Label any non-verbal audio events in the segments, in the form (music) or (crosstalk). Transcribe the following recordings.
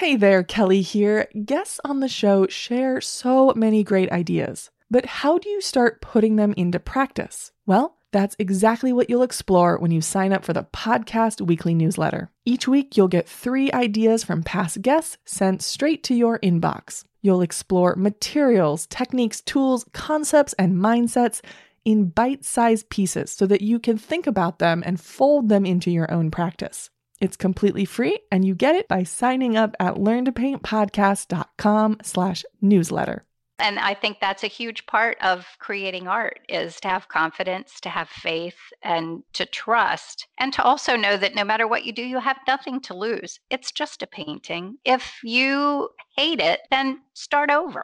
Hey there, Kelly here. Guests on the show share so many great ideas. But how do you start putting them into practice? Well, that's exactly what you'll explore when you sign up for the podcast weekly newsletter. Each week, you'll get three ideas from past guests sent straight to your inbox. You'll explore materials, techniques, tools, concepts, and mindsets in bite sized pieces so that you can think about them and fold them into your own practice. It's completely free and you get it by signing up at learntopaintpodcast.com slash newsletter. And I think that's a huge part of creating art is to have confidence, to have faith, and to trust, and to also know that no matter what you do, you have nothing to lose. It's just a painting. If you hate it, then start over.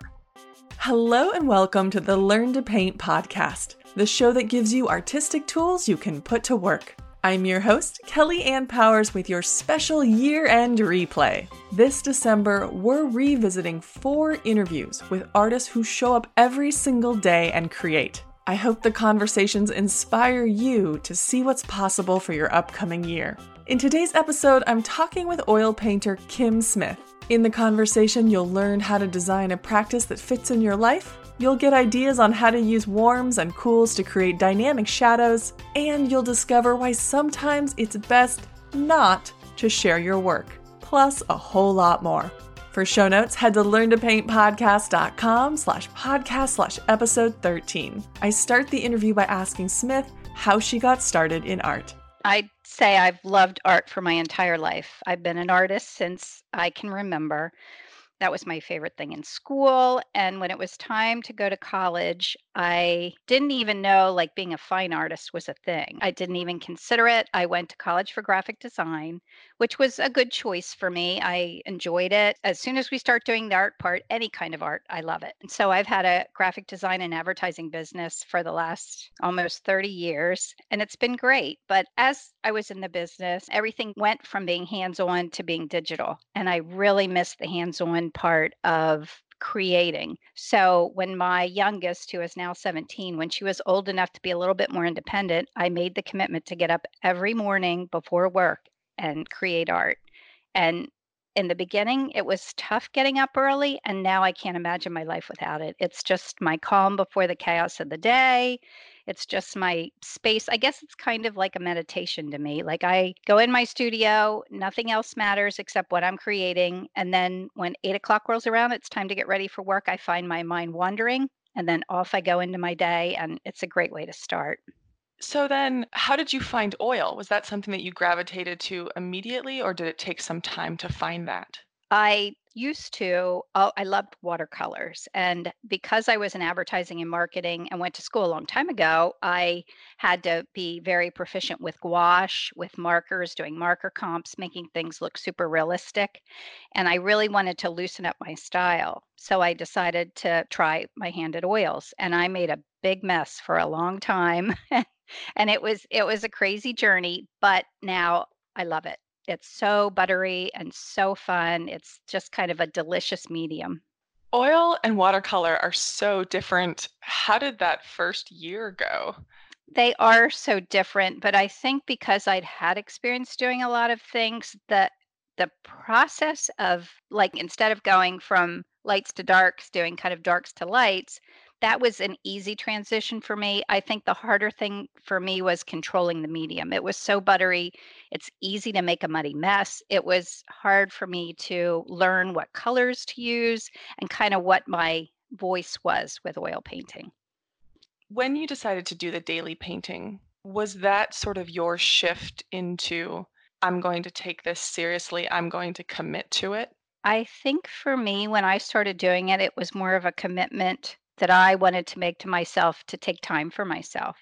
Hello and welcome to the Learn to Paint podcast, the show that gives you artistic tools you can put to work. I'm your host, Kelly Ann Powers, with your special year end replay. This December, we're revisiting four interviews with artists who show up every single day and create. I hope the conversations inspire you to see what's possible for your upcoming year. In today's episode, I'm talking with oil painter Kim Smith. In the conversation, you'll learn how to design a practice that fits in your life You'll get ideas on how to use warms and cools to create dynamic shadows, and you'll discover why sometimes it's best not to share your work, plus a whole lot more. For show notes, head to learntopaintpodcast.com slash podcast slash episode 13. I start the interview by asking Smith how she got started in art. I'd say I've loved art for my entire life. I've been an artist since I can remember. That was my favorite thing in school. And when it was time to go to college, I didn't even know like being a fine artist was a thing. I didn't even consider it. I went to college for graphic design, which was a good choice for me. I enjoyed it. As soon as we start doing the art part, any kind of art, I love it. And so I've had a graphic design and advertising business for the last almost 30 years, and it's been great. But as I was in the business, everything went from being hands on to being digital. And I really missed the hands on part of creating. So when my youngest, who is now 17, when she was old enough to be a little bit more independent, I made the commitment to get up every morning before work and create art. And in the beginning, it was tough getting up early, and now I can't imagine my life without it. It's just my calm before the chaos of the day. It's just my space. I guess it's kind of like a meditation to me. Like I go in my studio, nothing else matters except what I'm creating. And then when eight o'clock rolls around, it's time to get ready for work. I find my mind wandering, and then off I go into my day, and it's a great way to start. So then, how did you find oil? Was that something that you gravitated to immediately, or did it take some time to find that? I used to, oh, I loved watercolors. And because I was in advertising and marketing and went to school a long time ago, I had to be very proficient with gouache, with markers, doing marker comps, making things look super realistic. And I really wanted to loosen up my style. So I decided to try my hand at oils. And I made a big mess for a long time. (laughs) and it was it was a crazy journey, but now I love it. It's so buttery and so fun. It's just kind of a delicious medium. Oil and watercolor are so different. How did that first year go? They are so different, but I think because I'd had experience doing a lot of things, that the process of like instead of going from lights to darks, doing kind of darks to lights, that was an easy transition for me. I think the harder thing for me was controlling the medium. It was so buttery. It's easy to make a muddy mess. It was hard for me to learn what colors to use and kind of what my voice was with oil painting. When you decided to do the daily painting, was that sort of your shift into I'm going to take this seriously, I'm going to commit to it? I think for me, when I started doing it, it was more of a commitment that I wanted to make to myself to take time for myself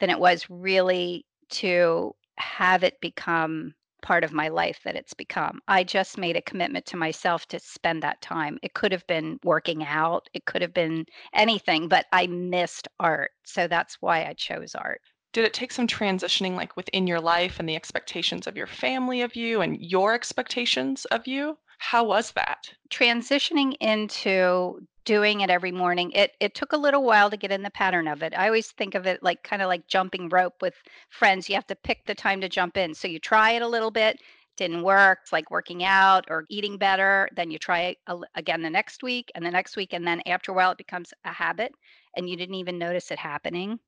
than it was really to have it become part of my life that it's become. I just made a commitment to myself to spend that time. It could have been working out, it could have been anything, but I missed art. So that's why I chose art. Did it take some transitioning like within your life and the expectations of your family of you and your expectations of you? How was that? Transitioning into doing it every morning. It it took a little while to get in the pattern of it. I always think of it like kind of like jumping rope with friends. You have to pick the time to jump in. So you try it a little bit, didn't work, like working out or eating better. Then you try it again the next week and the next week. And then after a while, it becomes a habit and you didn't even notice it happening.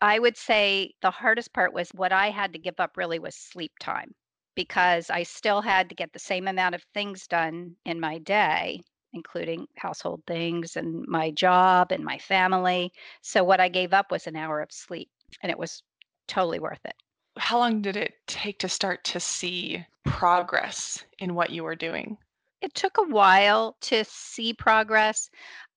I would say the hardest part was what I had to give up really was sleep time because I still had to get the same amount of things done in my day, including household things and my job and my family. So what I gave up was an hour of sleep and it was totally worth it. How long did it take to start to see progress in what you were doing? It took a while to see progress.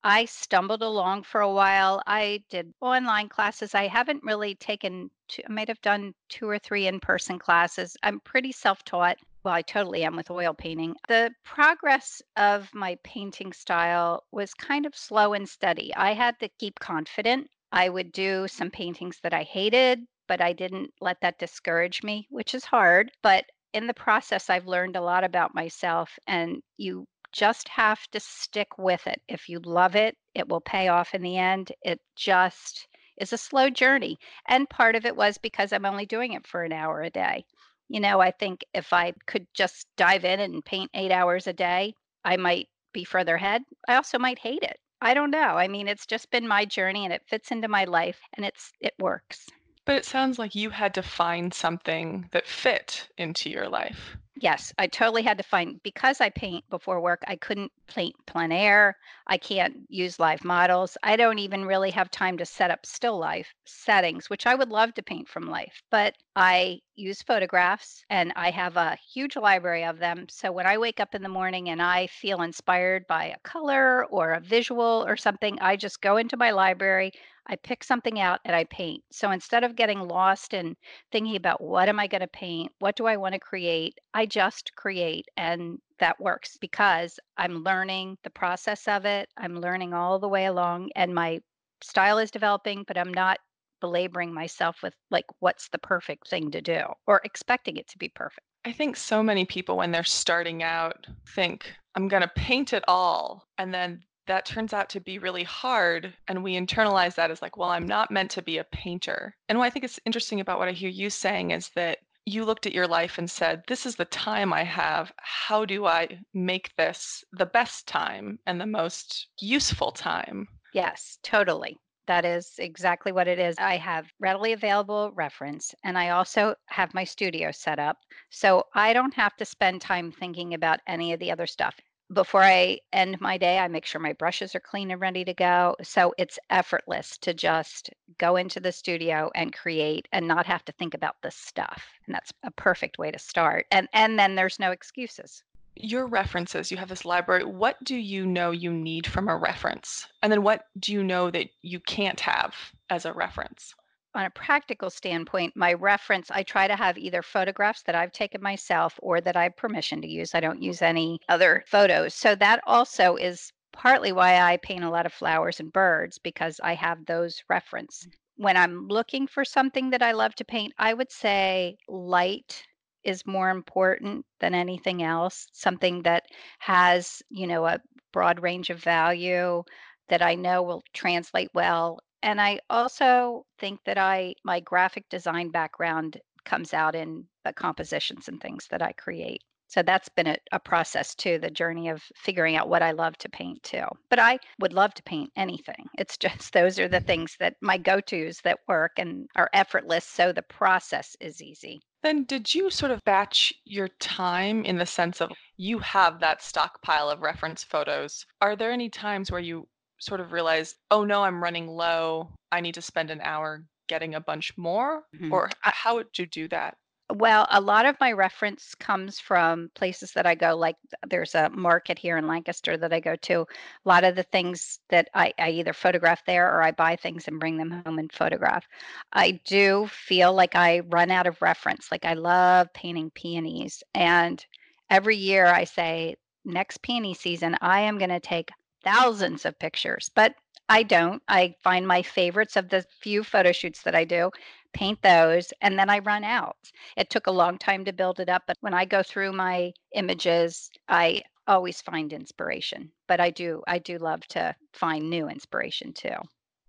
I stumbled along for a while. I did online classes. I haven't really taken, two, I might have done two or three in person classes. I'm pretty self taught. Well, I totally am with oil painting. The progress of my painting style was kind of slow and steady. I had to keep confident. I would do some paintings that I hated, but I didn't let that discourage me, which is hard. But in the process, I've learned a lot about myself, and you just have to stick with it. If you love it, it will pay off in the end. It just is a slow journey. And part of it was because I'm only doing it for an hour a day. You know, I think if I could just dive in and paint eight hours a day, I might be further ahead. I also might hate it. I don't know. I mean, it's just been my journey and it fits into my life and it's it works. But it sounds like you had to find something that fit into your life. Yes, I totally had to find because I paint before work, I couldn't paint plein air. I can't use live models. I don't even really have time to set up still life settings, which I would love to paint from life. But I use photographs and I have a huge library of them. So when I wake up in the morning and I feel inspired by a color or a visual or something, I just go into my library, I pick something out and I paint. So instead of getting lost in thinking about what am I going to paint? What do I want to create? I just create and that works because I'm learning the process of it. I'm learning all the way along and my style is developing, but I'm not belaboring myself with like what's the perfect thing to do or expecting it to be perfect. I think so many people when they're starting out think I'm going to paint it all and then that turns out to be really hard and we internalize that as like well i'm not meant to be a painter and what i think is interesting about what i hear you saying is that you looked at your life and said this is the time i have how do i make this the best time and the most useful time yes totally that is exactly what it is. I have readily available reference and I also have my studio set up. So I don't have to spend time thinking about any of the other stuff before I end my day, I make sure my brushes are clean and ready to go. So it's effortless to just go into the studio and create and not have to think about the stuff. And that's a perfect way to start. And and then there's no excuses. Your references, you have this library. What do you know you need from a reference? And then what do you know that you can't have as a reference? On a practical standpoint, my reference, I try to have either photographs that I've taken myself or that I have permission to use. I don't use any other photos. So that also is partly why I paint a lot of flowers and birds because I have those reference. Mm. When I'm looking for something that I love to paint, I would say light is more important than anything else. Something that has, you know, a broad range of value that I know will translate well and I also think that I my graphic design background comes out in the compositions and things that I create. So that's been a, a, process too, the journey of figuring out what I love to paint too. But I would love to paint anything. (laughs) It's just those are the things that my go tos that work and are effortless. So the process is easy. Then did you sort of batch your time in the sense of you have that stockpile of reference photos? Are there any times where you sort of realized, oh no, I'm running low. I need to spend an hour getting a bunch more? Mm-hmm. Or how would you do that? Well, a lot of my reference comes from places that I go, like there's a market here in Lancaster that I go to. A lot of the things that I, I either photograph there or I buy things and bring them home and photograph. I do feel like I run out of reference. Like I love painting peonies. And every year I say, next peony season, I am going to take thousands of pictures, but I don't. I find my favorites of the few photo shoots that I do, paint those, and then I run out. It took a long time to build it up, but when I go through my images, I always find inspiration. But I do I do love to find new inspiration too.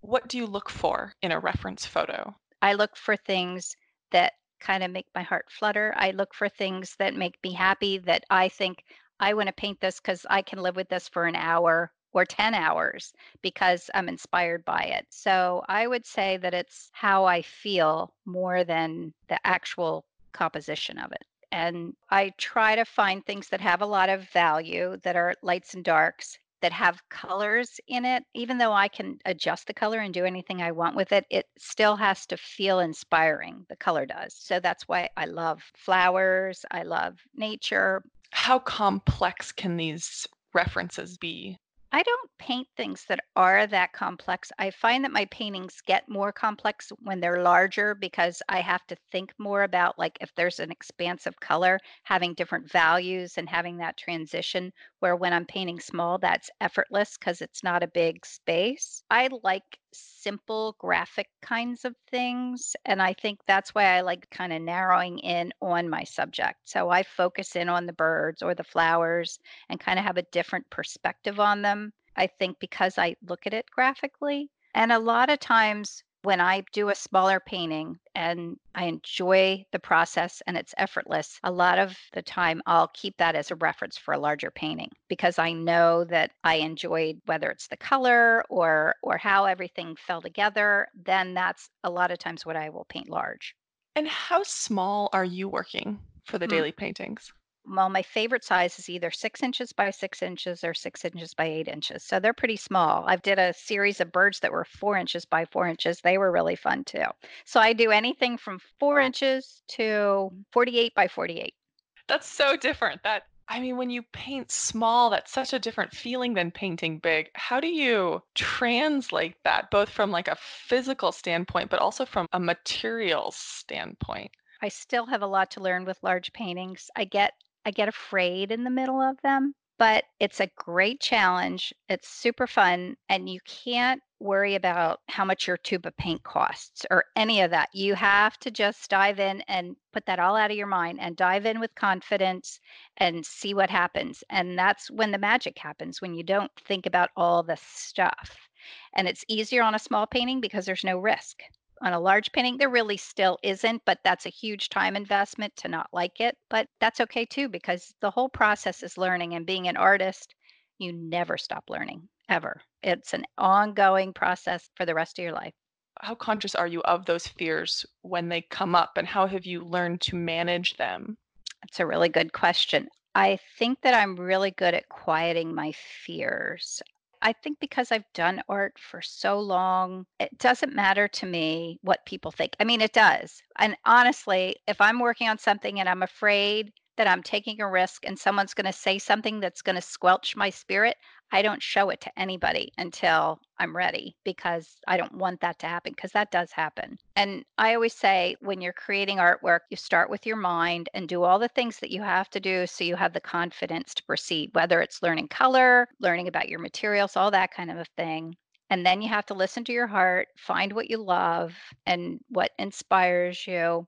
What do you look for in a reference photo? I look for things that kind of make my heart flutter. I look for things that make me happy that I think I want to paint this because I can live with this for an hour or 10 hours because I'm inspired by it. So I would say that it's how I feel more than the actual composition of it. And I try to find things that have a lot of value that are lights and darks that have colors in it. Even though I can adjust the color and do anything I want with it, it still has to feel inspiring. The color does. So that's why I love flowers. I love nature. How complex can these references be? I don't paint things that are that complex. I find that my paintings get more complex when they're larger because I have to think more about like if there's an expansive color, having different values and having that transition where when I'm painting small that's effortless because it's not a big space. I like simple graphic kinds of things and I think that's why I like kind of narrowing in on my subject. So I focus in on the birds or the flowers and kind of have a different perspective on them I think because I look at it graphically. And a lot of times when I do a smaller painting and I enjoy the process and it's effortless, a lot of the time I'll keep that as a reference for a larger painting because I know that I enjoyed whether it's the color or or how everything fell together, then that's a lot of times what I will paint large. And how small are you working for the Hmm. daily paintings? Well, my favorite size is either six inches by six inches or six inches by eight inches. So they're pretty small. I've did a series of birds that were four inches by four inches. They were really fun too. So I do anything from four inches to 48 by 48. That's so different. That I mean, when you paint small, that's such a different feeling than painting big. How do you translate that, both from like a physical standpoint, but also from a materials standpoint? I still have a lot to learn with large paintings. I get I get afraid in the middle of them, but it's a great challenge. It's super fun and you can't worry about how much your tube of paint costs or any of that. You have to just dive in and put that all out of your mind and dive in with confidence and see what happens. And that's when the magic happens when you don't think about all the stuff. And it's easier on a small painting because there's no risk on a large painting, there really still isn't, but that's a huge time investment to not like it. But that's okay too, because the whole process is learning. And being an artist, you never stop learning, ever. It's an ongoing process for the rest of your life. How conscious are you of those fears when they come up, and how have you learned to manage them? It's a really good question. I think that I'm really good at quieting my fears. I think because I've done art for so long, it doesn't matter to me what people think. I mean, it does. And honestly, if I'm working on something and I'm afraid that I'm taking a risk and someone's going to say something that's going to squelch my spirit, I don't show it to anybody until I'm ready because I don't want that to happen because that does happen. And I always say when you're creating artwork, you start with your mind and do all the things that you have to do so you have the confidence to proceed, whether it's learning color, learning about your materials, all that kind of a thing. And then you have to listen to your heart, find what you love and what inspires you.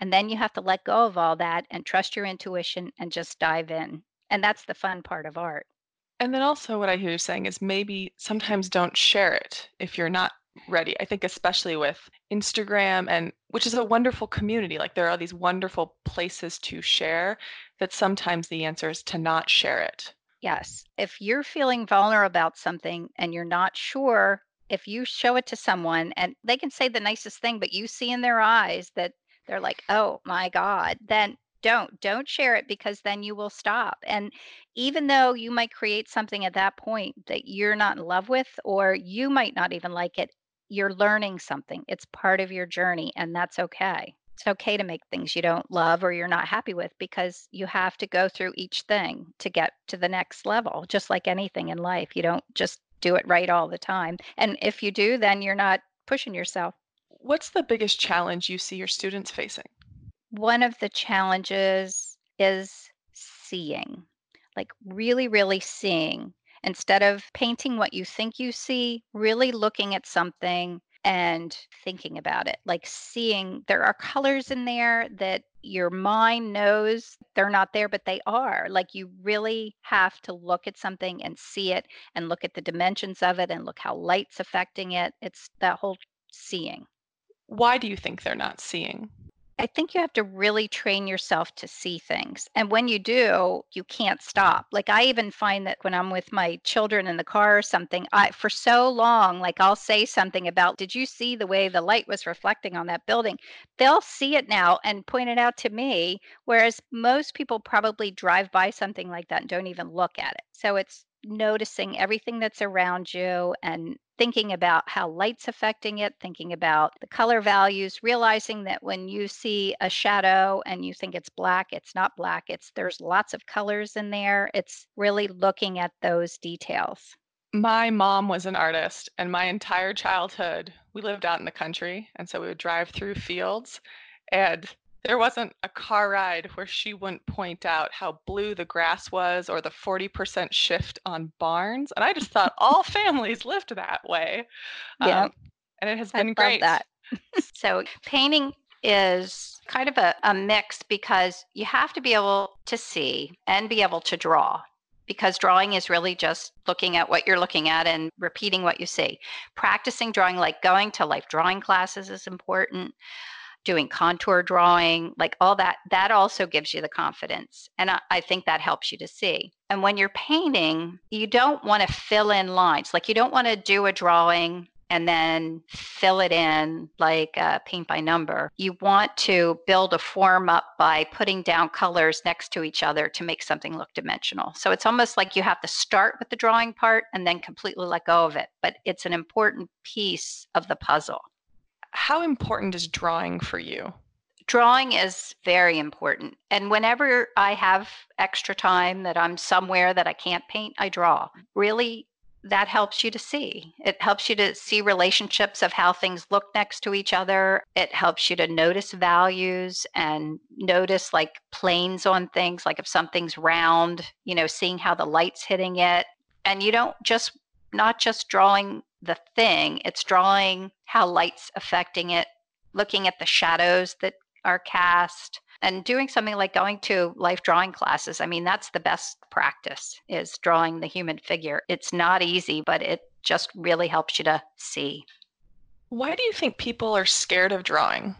And then you have to let go of all that and trust your intuition and just dive in. And that's the fun part of art. And then also, what I hear you saying is maybe sometimes don't share it if you're not ready. I think, especially with Instagram, and which is a wonderful community, like there are these wonderful places to share, that sometimes the answer is to not share it. Yes. If you're feeling vulnerable about something and you're not sure, if you show it to someone and they can say the nicest thing, but you see in their eyes that they're like, oh my God, then don't don't share it because then you will stop. And even though you might create something at that point that you're not in love with or you might not even like it you're learning something. It's part of your journey and that's okay. It's okay to make things you don't love or you're not happy with because you have to go through each thing to get to the next level just like anything in life. You don't just do it right all the time. And if you do then you're not pushing yourself What's the biggest challenge you see your students facing? one of the challenges is seeing, like really, really seeing. Instead of painting what you think you see, really looking at something and thinking about it, like seeing there are colors in there that your mind knows they're not there, but they are. Like you really have to look at something and see it and look at the dimensions of it and look how light's affecting it. It's that whole seeing. Why do you think they're not seeing? I think you have to really train yourself to see things. And when you do, you can't stop. Like I even find that when I'm with my children in the car or something, I for so long, like I'll say something about, did you see the way the light was reflecting on that building? They'll see it now and point it out to me. Whereas most people probably drive by something like that and don't even look at it. So it's noticing everything that's around you and thinking about how light's affecting it, thinking about the color values, realizing that when you see a shadow and you think it's black, it's not black. It's there's lots of colors in there. It's really looking at those details. My mom was an artist, and my entire childhood, we lived out in the country, and so we would drive through fields. And there wasn't a car ride where she wouldn't point out how blue the grass was or the 40% shift on barns. And I just thought all families lived that way. Yeah. Um, and it has been I great. that. so painting is kind of a, a mix because you have to be able to see and be able to draw because drawing is really just looking at what you're looking at and repeating what you see. Practicing drawing, like going to life drawing classes, is important doing contour drawing, like all that, that also gives you the confidence. And I, I think that helps you to see. And when you're painting, you don't want to fill in lines. Like you don't want to do a drawing and then fill it in like uh, paint by number. You want to build a form up by putting down colors next to each other to make something look dimensional. So it's almost like you have to start with the drawing part and then completely let go of it. But it's an important piece of the puzzle how important is drawing for you? Drawing is very important. And whenever I have extra time that I'm somewhere that I can't paint, I draw. Really, that helps you to see. It helps you to see relationships of how things look next to each other. It helps you to notice values and notice like planes on things, like if something's round, you know, seeing how the light's hitting it. And you don't just, not just drawing the thing, it's drawing how light's affecting it, looking at the shadows that are cast, and doing something like going to life drawing classes. I mean, that's the best practice is drawing the human figure. It's not easy, but it just really helps you to see. Why do you think people are scared of drawing?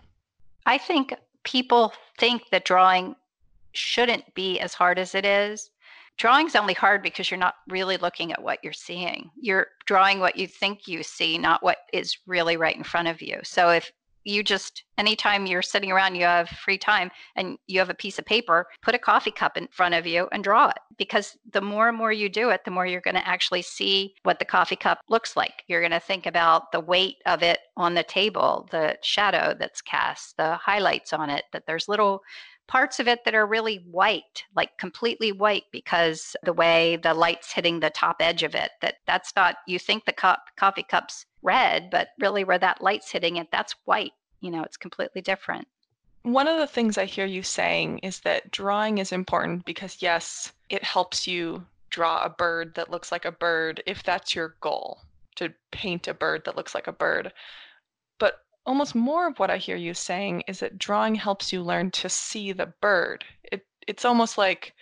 I think people think that drawing shouldn't be as hard as it is drawing's only hard because you're not really looking at what you're seeing. You're drawing what you think you see, not what is really right in front of you. So if you just anytime you're sitting around you have free time and you have a piece of paper put a coffee cup in front of you and draw it because the more and more you do it the more you're going to actually see what the coffee cup looks like you're going to think about the weight of it on the table the shadow that's cast the highlights on it that there's little parts of it that are really white, like completely white because the way the light's hitting the top edge of it, that that's not, you think the cup, coffee cup's red, but really where that light's hitting it, that's white. You know, it's completely different. One of the things I hear you saying is that drawing is important because, yes, it helps you draw a bird that looks like a bird if that's your goal to paint a bird that looks like a bird. Almost more of what I hear you saying is that drawing helps you learn to see the bird. It it's almost like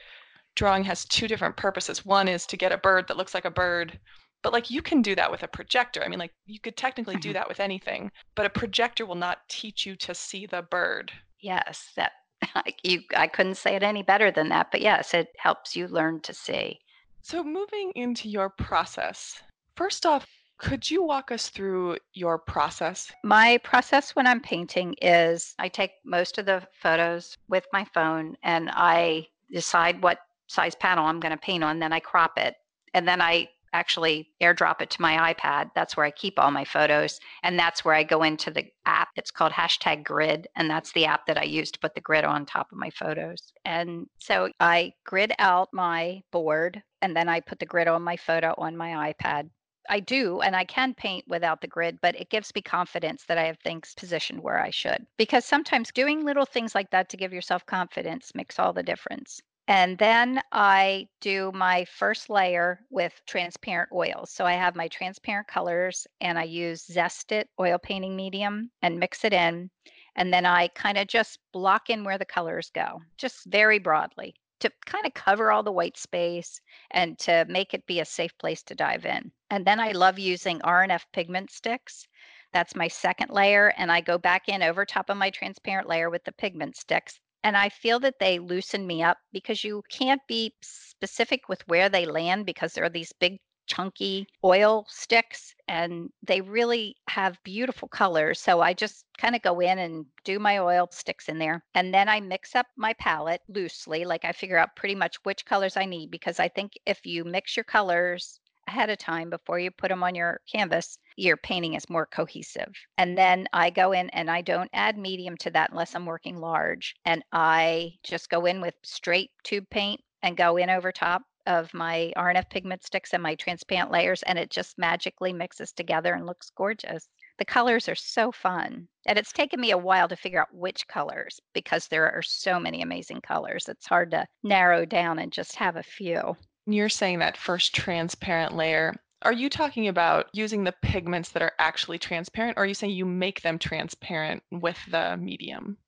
drawing has two different purposes. One is to get a bird that looks like a bird, but like you can do that with a projector. I mean, like you could technically do mm-hmm. that with anything, but a projector will not teach you to see the bird. Yes, that (laughs) you I couldn't say it any better than that, but yes, it helps you learn to see. So moving into your process. First off, could you walk us through your process? My process when I'm painting is I take most of the photos with my phone and I decide what size panel I'm going to paint on, then I crop it. And then I actually airdrop it to my iPad. That's where I keep all my photos. And that's where I go into the app. It's called hashtag grid. And that's the app that I use to put the grid on top of my photos. And so I grid out my board and then I put the grid on my photo on my iPad. I do, and I can paint without the grid, but it gives me confidence that I have things positioned where I should. Because sometimes doing little things like that to give yourself confidence makes all the difference. And then I do my first layer with transparent oils. So I have my transparent colors and I use Zest-it oil painting medium and mix it in. And then I kind of just block in where the colors go, just very broadly to kind of cover all the white space and to make it be a safe place to dive in. And then I love using R&F pigment sticks. That's my second layer. And I go back in over top of my transparent layer with the pigment sticks. And I feel that they loosen me up because you can't be specific with where they land because there are these big chunky oil sticks and they really have beautiful colors. So I just kind of go in and do my oil sticks in there. And then I mix up my palette loosely. Like I figure out pretty much which colors I need because I think if you mix your colors ahead of time before you put them on your canvas, your painting is more cohesive. And then I go in and I don't add medium to that unless I'm working large. And I just go in with straight tube paint and go in over top of my R&F pigment sticks and my transparent layers, and it just magically mixes together and looks gorgeous. The colors are so fun. And it's taken me a while to figure out which colors because there are so many amazing colors. It's hard to narrow down and just have a few. You're saying that first transparent layer. Are you talking about using the pigments that are actually transparent, or are you saying you make them transparent with the medium?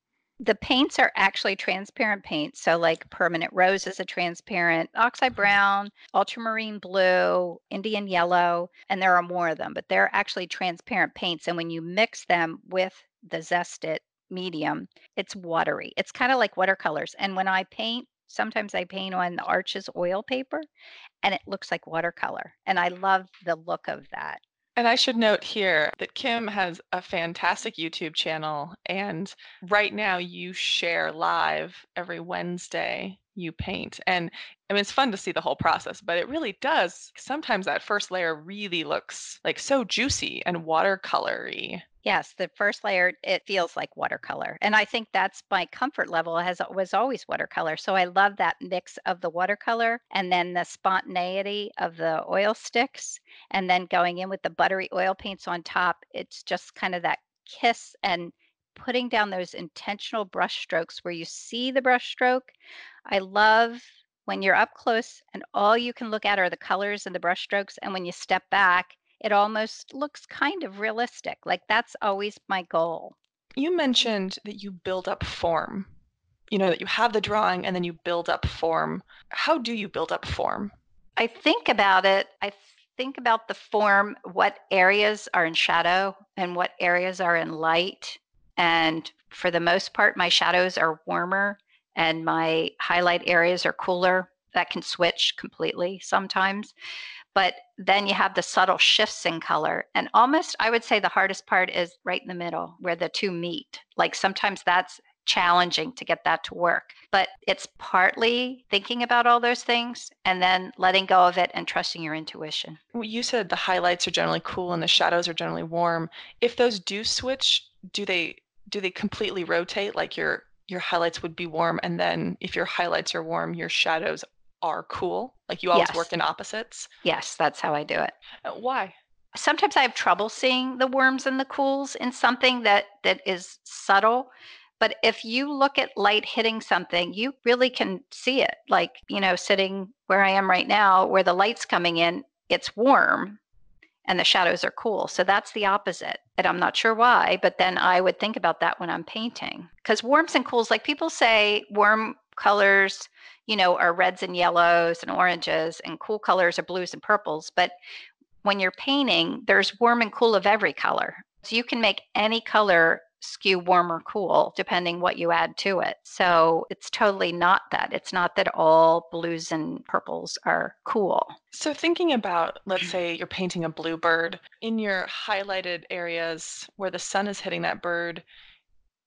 The paints are actually transparent paints. So, like Permanent Rose is a transparent oxide mm-hmm. brown, ultramarine blue, Indian yellow, and there are more of them, but they're actually transparent paints. And when you mix them with the Zest-it medium, it's watery. It's kind of like watercolors. And when I paint, sometimes I paint on the Arches oil paper and it looks like watercolor. And I love the look of that. And I should note here that Kim has a fantastic YouTube channel. And right now, you share live every Wednesday you paint. And I mean, it's fun to see the whole process, but it really does. Sometimes that first layer really looks like so juicy and watercolory. Yes, the first layer it feels like watercolor. And I think that's my comfort level has was always watercolor. So I love that mix of the watercolor and then the spontaneity of the oil sticks and then going in with the buttery oil paints on top. It's just kind of that kiss and putting down those intentional brush strokes where you see the brush stroke. I love when you're up close and all you can look at are the colors and the brush strokes and when you step back it almost looks kind of realistic. Like that's always my goal. You mentioned that you build up form. You know, that you have the drawing and then you build up form. How do you build up form? I think about it. I think about the form, what areas are in shadow and what areas are in light. And for the most part, my shadows are warmer and my highlight areas are cooler. That can switch completely sometimes but then you have the subtle shifts in color. And almost, I would say the hardest part is right in the middle where the two meet. Like sometimes that's challenging to get that to work. But it's partly thinking about all those things and then letting go of it and trusting your intuition. You said the highlights are generally cool and the shadows are generally warm. If those do switch, do they do they completely rotate like your your highlights would be warm and then if your highlights are warm, your shadows are cool? Like you always yes. work in opposites? Yes, that's how I do it. Uh, why? Sometimes I have trouble seeing the warms and the cools in something that that is subtle. But if you look at light hitting something, you really can see it. Like, you know, sitting where I am right now, where the light's coming in, it's warm and the shadows are cool. So that's the opposite. And I'm not sure why, but then I would think about that when I'm painting. Because warms and cools, like people say warm colors you know, are reds and yellows and oranges, and cool colors are blues and purples. But when you're painting, there's warm and cool of every color. So you can make any color skew warm or cool depending what you add to it. So it's totally not that. It's not that all blues and purples are cool. So thinking about let's say you're painting a blue bird in your highlighted areas where the sun is hitting that bird,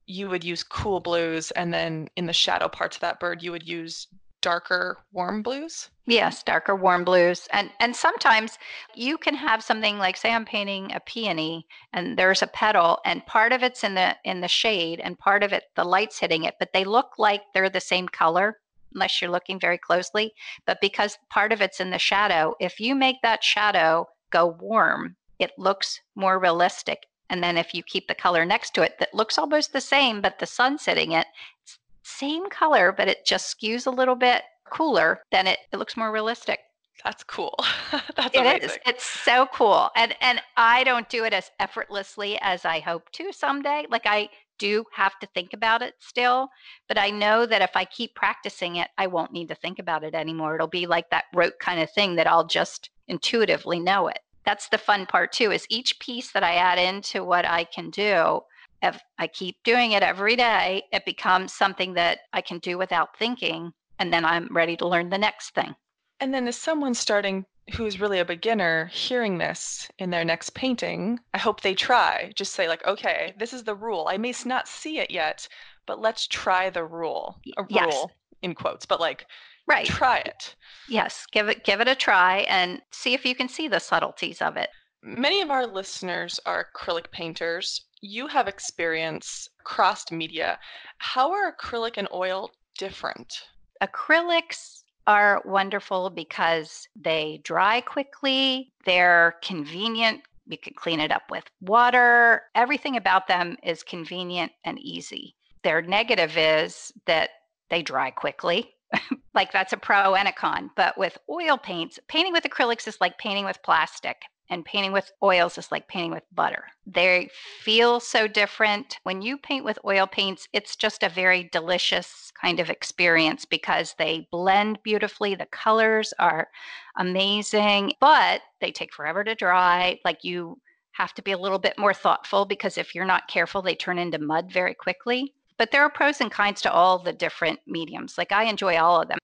you would use cool blues and then in the shadow parts of that bird you would use darker warm blues? Yes darker warm blues. And and sometimes you can have something like say i'm painting a peony and there's a petal and part of it's in the in the shade and part of it the light's hitting it but they look like they're the same color unless you're looking very closely. But because part of it's in the shadow if you make that shadow go warm it looks more realistic. And then if you keep the color next to it that looks almost the same but the sun's hitting it it's same color, but it just skews a little bit cooler, then it, it looks more realistic. That's cool. (laughs) That's it amazing. Is. It's so cool. And and I don't do it as effortlessly as I hope to someday. Like I do have to think about it still, but I know that if I keep practicing it, I won't need to think about it anymore. It'll be like that rote kind of thing that I'll just intuitively know it. That's the fun part too, is each piece that I add into what I can do, if I keep doing it every day, it becomes something that I can do without thinking. And then I'm ready to learn the next thing. And then, as someone starting who's really a beginner hearing this in their next painting, I hope they try. Just say, like, okay, this is the rule. I may not see it yet, but let's try the rule. A yes. rule in quotes, but like, right. try it. Yes, give it give it a try and see if you can see the subtleties of it. Many of our listeners are acrylic painters. You have experience crossed media. How are acrylic and oil different? Acrylics are wonderful because they dry quickly, they're convenient. You can clean it up with water. Everything about them is convenient and easy. Their negative is that they dry quickly. (laughs) like that's a pro and a con. But with oil paints, painting with acrylics is like painting with plastic and painting with oils is like painting with butter. They feel so different. When you paint with oil paints, it's just a very delicious kind of experience because they blend beautifully. The colors are amazing, but they take forever to dry. Like you have to be a little bit more thoughtful because if you're not careful, they turn into mud very quickly. But there are pros and cons to all the different mediums. Like I enjoy all of them.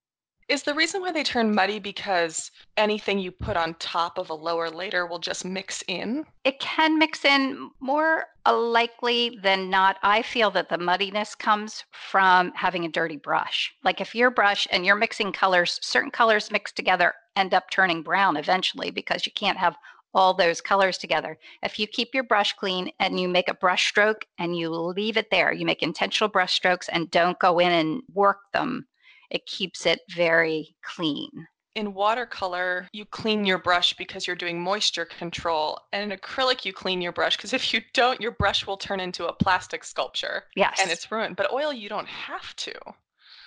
Is the reason why they turn muddy because anything you put on top of a lower layer will just mix in? It can mix in more uh, likely than not. I feel that the muddiness comes from having a dirty brush. Like if your brush and you're mixing colors, certain colors mixed together end up turning brown eventually because you can't have all those colors together. If you keep your brush clean and you make a brush stroke and you leave it there, you make intentional brush strokes and don't go in and work them it keeps it very clean. In watercolor, you clean your brush because you're doing moisture control. And in acrylic, you clean your brush because if you don't, your brush will turn into a plastic sculpture. Yes. And it's ruined. But oil, you don't have to.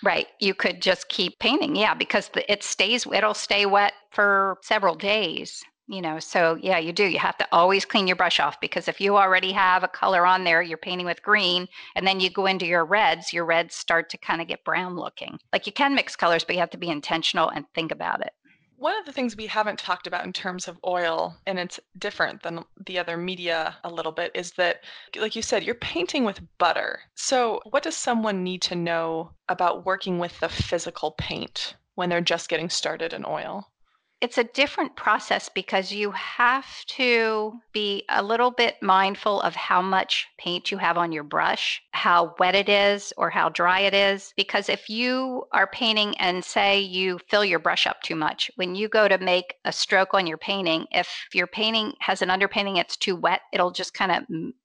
Right. You could just keep painting. Yeah, because it stays, it'll stay wet for several days you know so yeah you do you have to always clean your brush off because if you already have a color on there you're painting with green and then you go into your reds your reds start to kind of get brown looking like you can mix colors but you have to be intentional and think about it one of the things we haven't talked about in terms of oil, and it's different than the other media a little bit, is that, like you said, you're painting with butter. So, what does someone need to know about working with the physical paint when they're just getting started in oil? It's a different process because you have to be a little bit mindful of how much paint you have on your brush, how wet it is or how dry it is. Because if you are painting and say you fill your brush up too much, when you go to make a stroke on your painting, if your painting has an underpainting, it's too wet, it'll just kind of,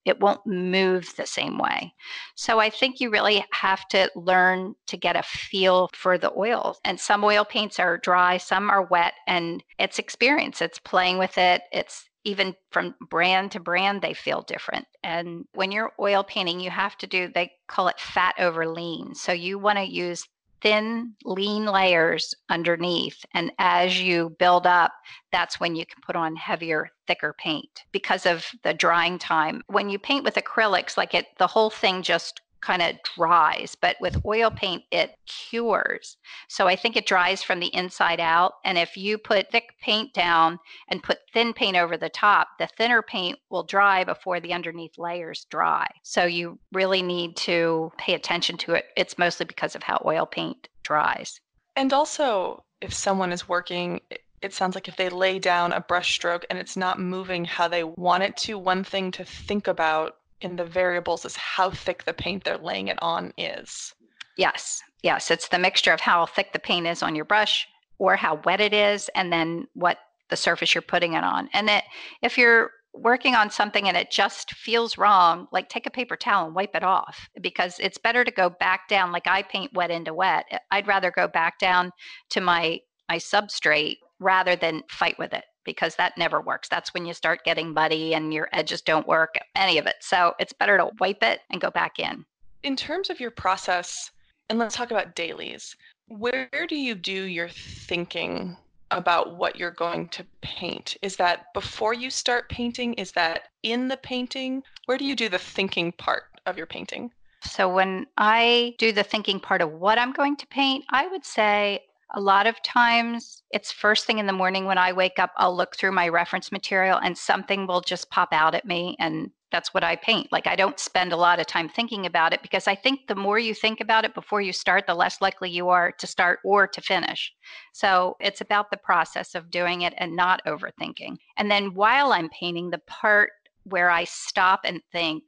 it won't move the same way. So I think you really have to learn to get a feel for the oils. And some oil paints are dry, some are wet. And it's experience it's playing with it it's even from brand to brand they feel different and when you're oil painting you have to do they call it fat over lean so you want to use thin lean layers underneath and as you build up that's when you can put on heavier thicker paint because of the drying time. When you paint with acrylics like it the whole thing just kind of dries, but with oil paint, it cures. So I think it dries from the inside out. And if you put thick paint down and put thin paint over the top, the thinner paint will dry before the underneath layers dry. So you really need to pay attention to it. It's mostly because of how oil paint dries. And also, if someone is working, it sounds like if they lay down a brush stroke and it's not moving how they want it to, one thing to think about in the variables is how thick the paint they're laying it on is. Yes, yes. It's the mixture of how thick the paint is on your brush or how wet it is, and then what the surface you're putting it on. And it, if you're working on something and it just feels wrong, like take a paper towel and wipe it off because it's better to go back down. Like I paint wet into wet. I'd rather go back down to my my substrate rather than fight with it because that never works. That's when you start getting muddy and your edges don't work, any of it. So it's better to wipe it and go back in. In terms of your process, and let's talk about dailies, where do you do your thinking about what you're going to paint? Is that before you start painting? Is that in the painting? Where do you do the thinking part of your painting? So, when I do the thinking part of what I'm going to paint, I would say A lot of times it's first thing in the morning when I wake up, I'll look through my reference material and something will just pop out at me and that's what I paint. Like I don't spend a lot of time thinking about it because I think the more you think about it before you start, the less likely you are to start or to finish. So it's about the process of doing it and not overthinking. And then while I'm painting, the part where I stop and think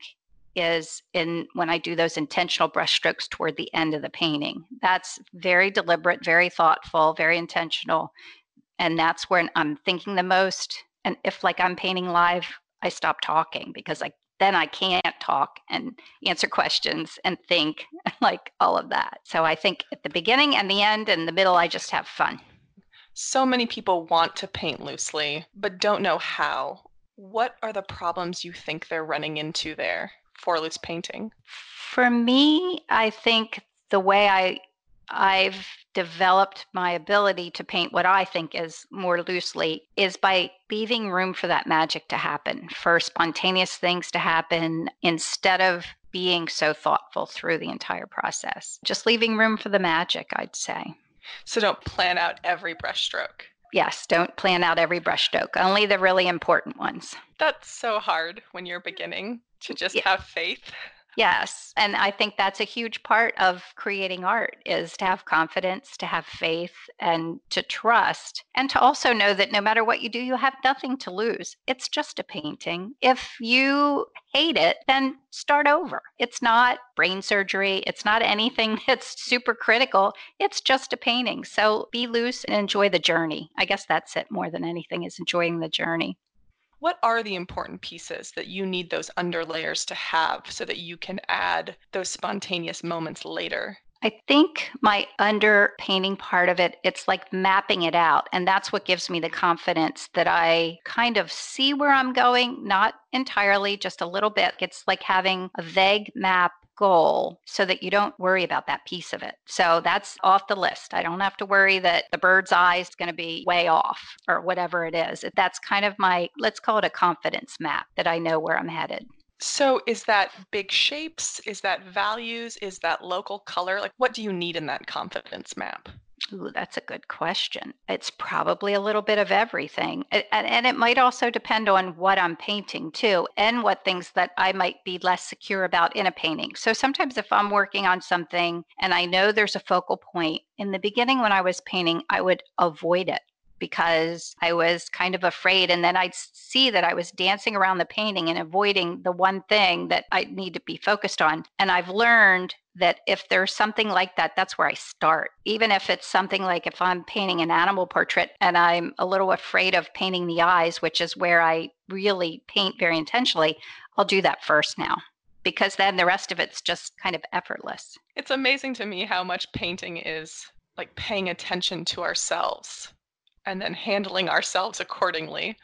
is in when I do those intentional brushstrokes toward the end of the painting. That's very deliberate, very thoughtful, very intentional. And that's when I'm thinking the most. And if like I'm painting live, I stop talking because I then I can't talk and answer questions and think (laughs) like all of that. So I think at the beginning and the end and the middle, I just have fun. So many people want to paint loosely, but don't know how. What are the problems you think they're running into there for loose painting? For me, I think the way I I've developed my ability to paint what I think is more loosely is by leaving room for that magic to happen, for spontaneous things to happen instead of being so thoughtful through the entire process. Just leaving room for the magic, I'd say. So don't plan out every brushstroke. Yes, don't plan out every brushstroke, only the really important ones. That's so hard when you're beginning to just yeah. have faith. Yes. And I think that's a huge part of creating art is to have confidence, to have faith and to trust and to also know that no matter what you do, you have nothing to lose. It's just a painting. If you hate it, then start over. It's not brain surgery. It's not anything (laughs) that's super critical. It's just a painting. So be loose and enjoy the journey. I guess that's it more than anything is enjoying the journey what are the important pieces that you need those underlayers to have so that you can add those spontaneous moments later? I think my underpainting part of it, it's like mapping it out. And that's what gives me the confidence that I kind of see where I'm going, not entirely, just a little bit. It's like having a vague map goal so that you don't worry about that piece of it. So that's off the list. I don't have to worry that the bird's eye is going to be way off or whatever it is. That's kind of my, let's call it a confidence map that I know where I'm headed. So, is that big shapes? Is that values? Is that local color? Like, what do you need in that confidence map? Ooh, that's a good question. It's probably a little bit of everything. And, and it might also depend on what I'm painting too, and what things that I might be less secure about in a painting. So sometimes if I'm working on something and I know there's a focal point, in the beginning when I was painting, I would avoid it because I was kind of afraid. And then I'd see that I was dancing around the painting and avoiding the one thing that I need to be focused on. And I've learned that if there's something like that, that's where I start. Even if it's something like if I'm painting an animal portrait and I'm a little afraid of painting the eyes, which is where I really paint very intentionally, I'll do that first now because then the rest of it's just kind of effortless. It's amazing to me how much painting is like paying attention to ourselves and then handling ourselves accordingly.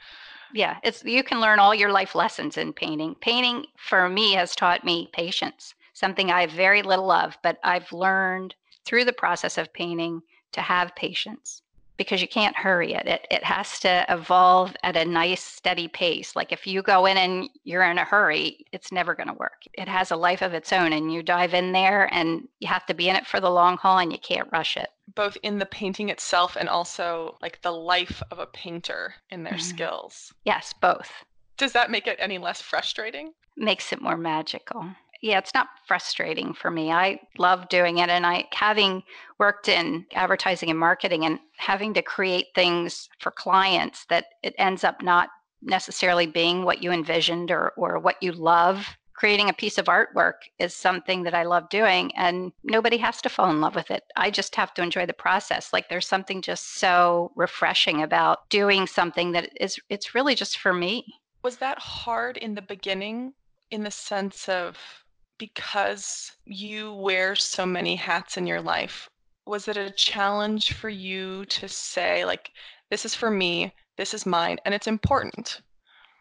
Yeah, it's you can learn all your life lessons in painting. Painting for me has taught me patience, something I have very little of, but I've learned through the process of painting to have patience because you can't hurry it. It it has to evolve at a nice steady pace. Like if you go in and you're in a hurry, it's never going to work. It has a life of its own and you dive in there and you have to be in it for the long haul and you can't rush it. Both in the painting itself and also like the life of a painter in their mm-hmm. skills. Yes, both. Does that make it any less frustrating? Makes it more magical yeah, it's not frustrating for me. I love doing it. And I, having worked in advertising and marketing and having to create things for clients that it ends up not necessarily being what you envisioned or, or what you love. Creating a piece of artwork is something that I love doing, and nobody has to fall in love with it. I just have to enjoy the process. Like there's something just so refreshing about doing something that is, it's really just for me. Was that hard in the beginning in the sense of because you wear so many hats in your life, was it a challenge for you to say, like, this is for me, this is mine, and it's important?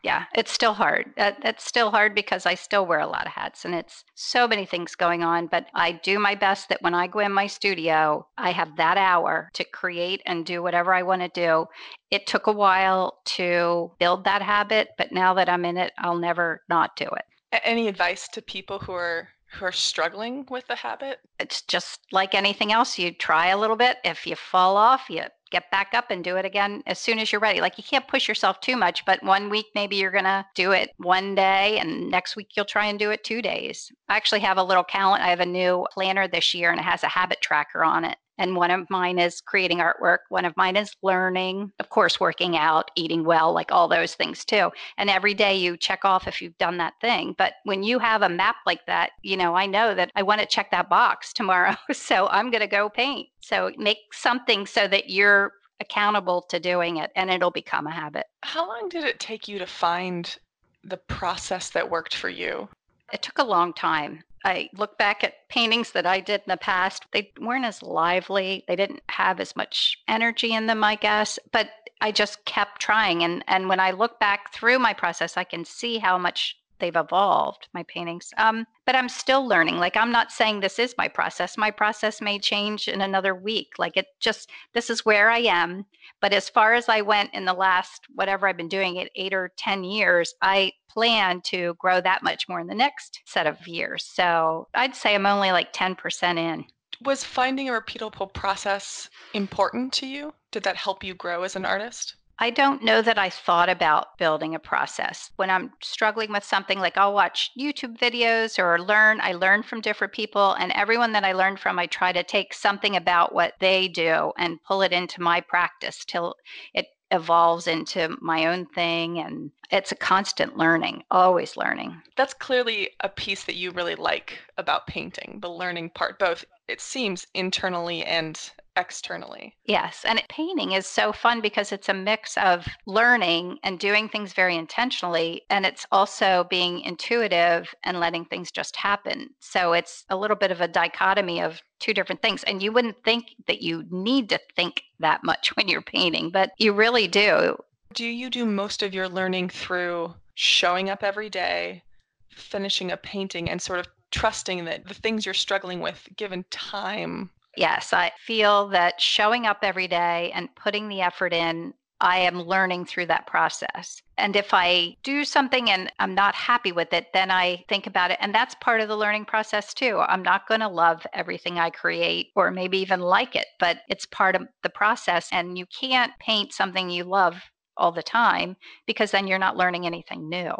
Yeah, it's still hard. That, that's still hard because I still wear a lot of hats and it's so many things going on. But I do my best that when I go in my studio, I have that hour to create and do whatever I want to do. It took a while to build that habit, but now that I'm in it, I'll never not do it any advice to people who are who are struggling with the habit? It's just like anything else. You try a little bit. If you fall off, you get back up and do it again as soon as you're ready. Like you can't push yourself too much, but one week maybe you're going to do it one day and next week you'll try and do it two days. I actually have a little calendar. I have a new planner this year and it has a habit tracker on it. And one of mine is creating artwork. One of mine is learning, of course, working out, eating well, like all those things too. And every day you check off if you've done that thing. But when you have a map like that, you know, I know that I want to check that box (laughs) tomorrow. So I'm going to go paint. So make something so that you're accountable to doing it and it'll become a habit. How long did it take you to find the process that worked for you? It took a long time. I look back at paintings that I did in the past. They weren't as lively. They didn't have as much energy in them, I guess. But I just kept trying. And, and when I look back through my process, I can see how much they've evolved, my paintings. Um, but I'm still learning. Like, I'm not saying this is my process. My process may change in another week. Like, it just, this is where I am. But as far as I went in the last, whatever I've been doing it, eight or 10 years, I plan to grow that much more in the next set of years. So I'd say I'm only like 10% in. Was finding a repeatable process important to you? Did that help you grow as an artist? I don't know that I thought about building a process. When I'm struggling with something, like I'll watch YouTube videos or learn, I learn from different people, and everyone that I learn from, I try to take something about what they do and pull it into my practice till it evolves into my own thing. And it's a constant learning, always learning. That's clearly a piece that you really like about painting, the learning part, both it seems internally and externally. Yes. And painting is so fun because it's a mix of learning and doing things very intentionally. And it's also being intuitive and letting things just happen. So it's a little bit of a dichotomy of two different things. And you wouldn't think that you need to think that much when you're painting, but you really do. Do you do most of your learning through showing up every day, finishing a painting, and sort of trusting that the things you're struggling with, given time, Yes, I feel that showing up every day and putting the effort in, I am learning through that process. And if I do something and I'm not happy with it, then I think about it. And that's part of the learning process too. I'm not going to love everything I create or maybe even like it, but it's part of the process. And you can't paint something you love all the time because then you're not learning anything new.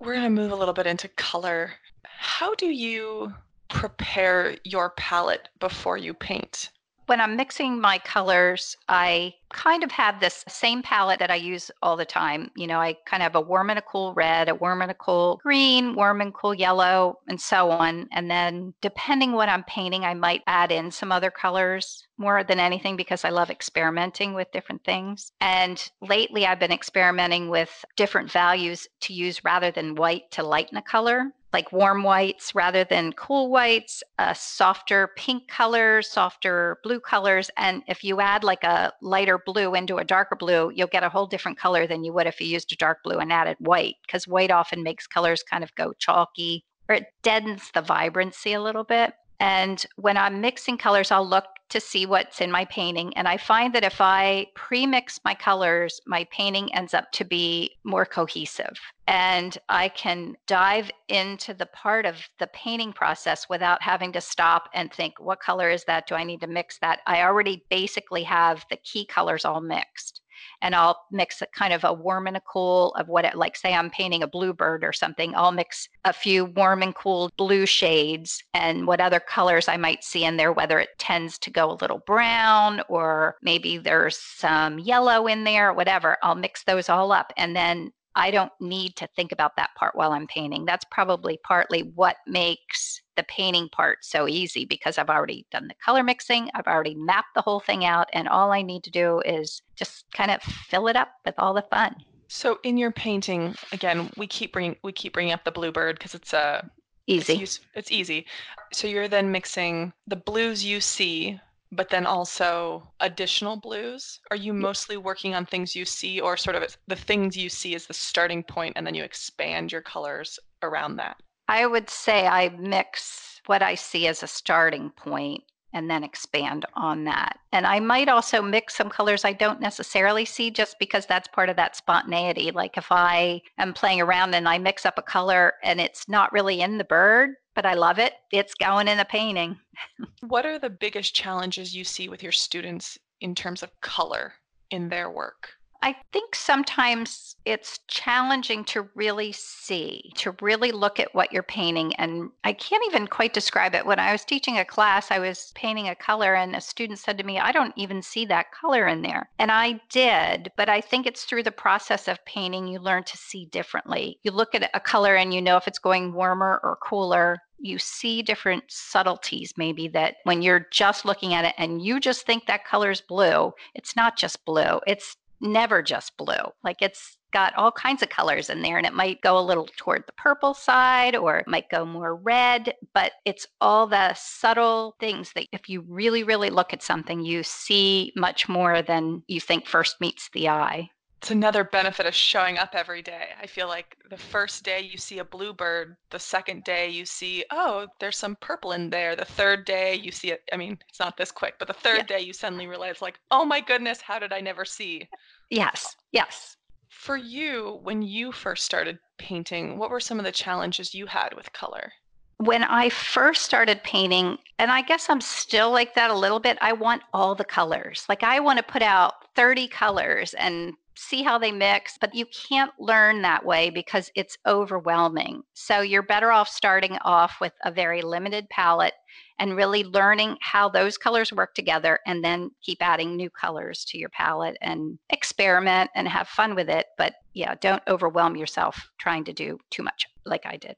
We're going to move a little bit into color. How do you prepare your palette before you paint? When I'm mixing my colors, I kind of have this same palette that I use all the time. You know, I kind of have a warm and a cool red, a warm and a cool green, warm and cool yellow, and so on. And then depending what I'm painting, I might add in some other colors more than anything because I love experimenting with different things. And lately I've been experimenting with different values to use rather than white to lighten a color like warm whites rather than cool whites, a softer pink color, softer blue colors. And if you add like a lighter blue into a darker blue, you'll get a whole different color than you would if you used a dark blue and added white, because white often makes colors kind of go chalky or it deadens the vibrancy a little bit. And when I'm mixing colors, I'll look to see what's in my painting. And I find that if I pre mix my colors, my painting ends up to be more cohesive. And I can dive into the part of the painting process without having to stop and think, what color is that? Do I need to mix that? I already basically have the key colors all mixed and I'll mix a kind of a warm and a cool of what it like say I'm painting a bluebird or something. I'll mix a few warm and cool blue shades and what other colors I might see in there, whether it tends to go a little brown or maybe there's some yellow in there, whatever. I'll mix those all up and then I don't need to think about that part while I'm painting. That's probably partly what makes the painting part so easy because I've already done the color mixing, I've already mapped the whole thing out, and all I need to do is just kind of fill it up with all the fun. So in your painting, again, we keep bringing we keep bringing up the bluebird because it's a uh, easy. It's, it's easy. So you're then mixing the blues you see but then also additional blues? Are you mostly working on things you see, or sort of the things you see as the starting point, and then you expand your colors around that? I would say I mix what I see as a starting point and then expand on that. And I might also mix some colors I don't necessarily see just because that's part of that spontaneity. Like if I am playing around and I mix up a color and it's not really in the bird, but I love it. It's going in the painting. (laughs) what are the biggest challenges you see with your students in terms of color in their work? I think sometimes it's challenging to really see, to really look at what you're painting. And I can't even quite describe it. When I was teaching a class, I was painting a color, and a student said to me, I don't even see that color in there. And I did, but I think it's through the process of painting you learn to see differently. You look at a color and you know if it's going warmer or cooler you see different subtleties maybe that when you're just looking at it and you just think that color is blue it's not just blue it's never just blue. Like it's got all kinds of colors in there and it might go a little toward the purple side or it might go more red, but it's all the subtle things that if you really, really look at something, you see much more than you think first meets the eye. It's another benefit of showing up every day. I feel like the first day you see a bluebird, the second day you see, oh, there's some purple in there. The third day you see it. I mean, it's not this quick, but the third yeah. day you suddenly realize, like, oh my goodness, how did I never see? Yes, yes. For you, when you first started painting, what were some of the challenges you had with color? when I first started painting, and I guess I'm still like that a little bit, I want all the colors. Like I want to put out 30 colors and see how they mix, but you can't learn that way because it's overwhelming. So you're better off starting off with a very limited palette and really learning how those colors work together and then keep adding new colors to your palette and experiment and have fun with it. But yeah, don't overwhelm yourself trying to do too much like I did.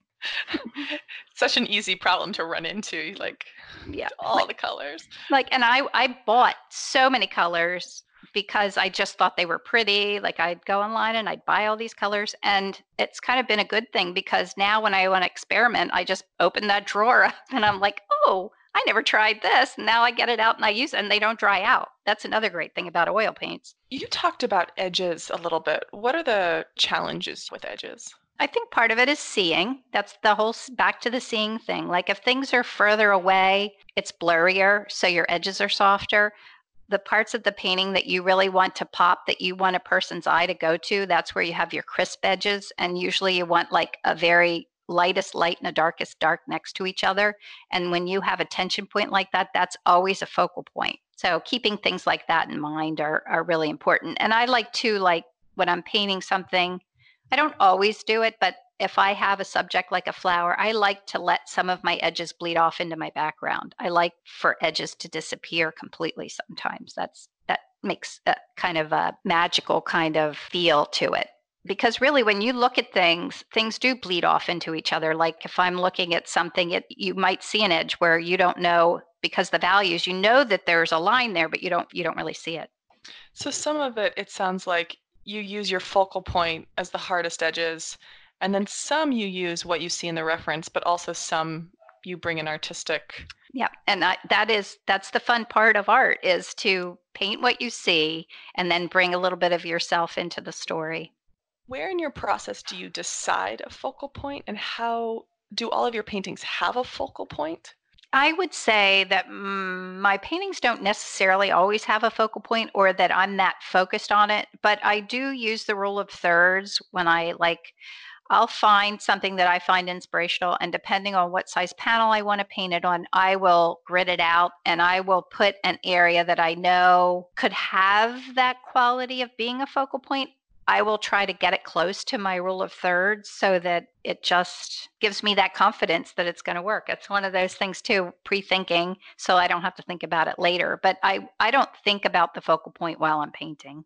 (laughs) (laughs) Such an easy problem to run into, like yeah, all like, the colors. Like, and I I bought so many colors because I just thought they were pretty. Like I'd go online and I'd buy all these colors. And it's kind of been a good thing because now when I want to experiment, I just open that drawer (laughs) up and I'm like, oh, I never tried this. And now I get it out and I use it and they don't dry out. That's another great thing about oil paints. You talked about edges a little bit. What are the challenges with edges? I think part of it is seeing. That's the whole back to the seeing thing. Like if things are further away, it's blurrier, so your edges are softer the parts of the painting that you really want to pop that you want a person's eye to go to that's where you have your crisp edges and usually you want like a very lightest light and a darkest dark next to each other and when you have a tension point like that that's always a focal point. So keeping things like that in mind are, are really important and i like to like when i'm painting something i don't always do it but if I have a subject like a flower, I like to let some of my edges bleed off into my background. I like for edges to disappear completely sometimes. That's that makes a kind of a magical kind of feel to it. Because really when you look at things, things do bleed off into each other. Like if I'm looking at something, it, you might see an edge where you don't know because the values, you know that there's a line there, but you don't you don't really see it. So some of it it sounds like you use your focal point as the hardest edges and then some you use what you see in the reference, but also some you bring an artistic. Yeah, and I, that is that's the fun part of art is to paint what you see and then bring a little bit of yourself into the story. Where in your process do you decide a focal point, and how do all of your paintings have a focal point? I would say that mm, my paintings don't necessarily always have a focal point or that I'm that focused on it, but I do use the rule of thirds when I like I'll find something that I find inspirational, and depending on what size panel I want to paint it on, I will grid it out and I will put an area that I know could have that quality of being a focal point. I will try to get it close to my rule of thirds so that it just gives me that confidence that it's going to work. It's one of those things too, pre-thinking, so I don't have to think about it later. But I I don't think about the focal point while I'm painting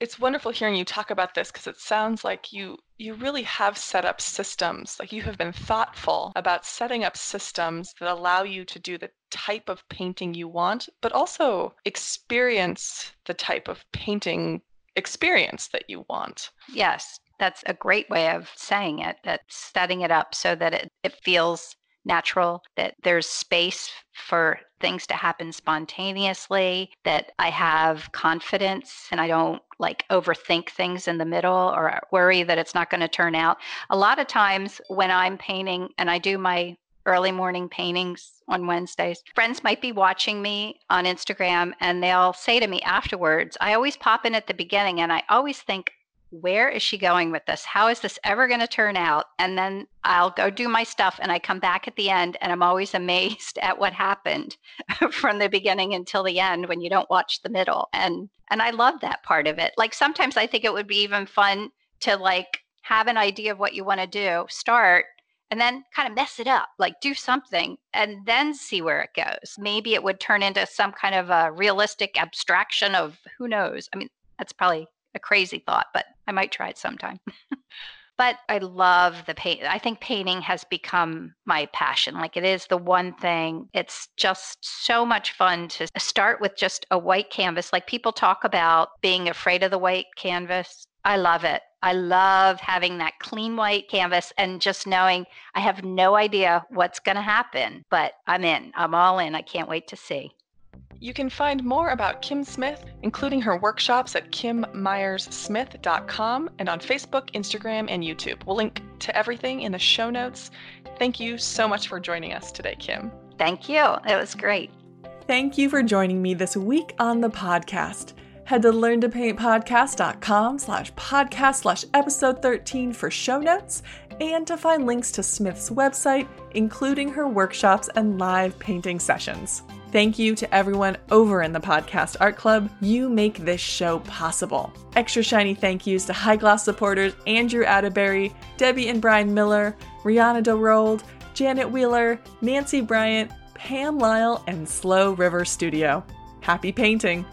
it's wonderful hearing you talk about this because it sounds like you you really have set up systems like you have been thoughtful about setting up systems that allow you to do the type of painting you want but also experience the type of painting experience that you want. Yes that's a great way of saying it that setting it up so that it, it feels natural, that there's space for things to happen spontaneously, that I have confidence and I don't like overthink things in the middle or worry that it's not going to turn out. A lot of times when I'm painting and I do my early morning paintings on Wednesdays. Friends might be watching me on Instagram and they'll say to me afterwards, I always pop in at the beginning and I always think, where is she going with this? How is this ever going to turn out? And then I'll go do my stuff and I come back at the end and I'm always (laughs) amazed at what happened (laughs) from the beginning until the end when you don't watch the middle. And and I love that part of it. Like sometimes I think it would be even fun to like have an idea of what you want to do, start and then kind of mess it up, like do something and then see where it goes. Maybe it would turn into some kind of a realistic abstraction of who knows. I mean, that's probably a crazy thought, but I might try it sometime. (laughs) but I love the paint. I think painting has become my passion. Like it is the one thing. It's just so much fun to start with just a white canvas. Like people talk about being afraid of the white canvas. I love it. I love having that clean white canvas and just knowing I have no idea what's going to happen, but I'm in. I'm all in. I can't wait to see. You can find more about Kim Smith, including her workshops at kimmyerssmith.com and on Facebook, Instagram, and YouTube. We'll link to everything in the show notes. Thank you so much for joining us today, Kim. Thank you. It was great. Thank you for joining me this week on the podcast. Head to learntopaintpodcast.com slash podcast slash episode 13 for show notes and to find links to Smith's website, including her workshops and live painting sessions. Thank you to everyone over in the Podcast Art Club. You make this show possible. Extra shiny thank yous to High Gloss supporters Andrew Atterbury, Debbie and Brian Miller, Rihanna DeRold, Janet Wheeler, Nancy Bryant, Pam Lyle, and Slow River Studio. Happy painting!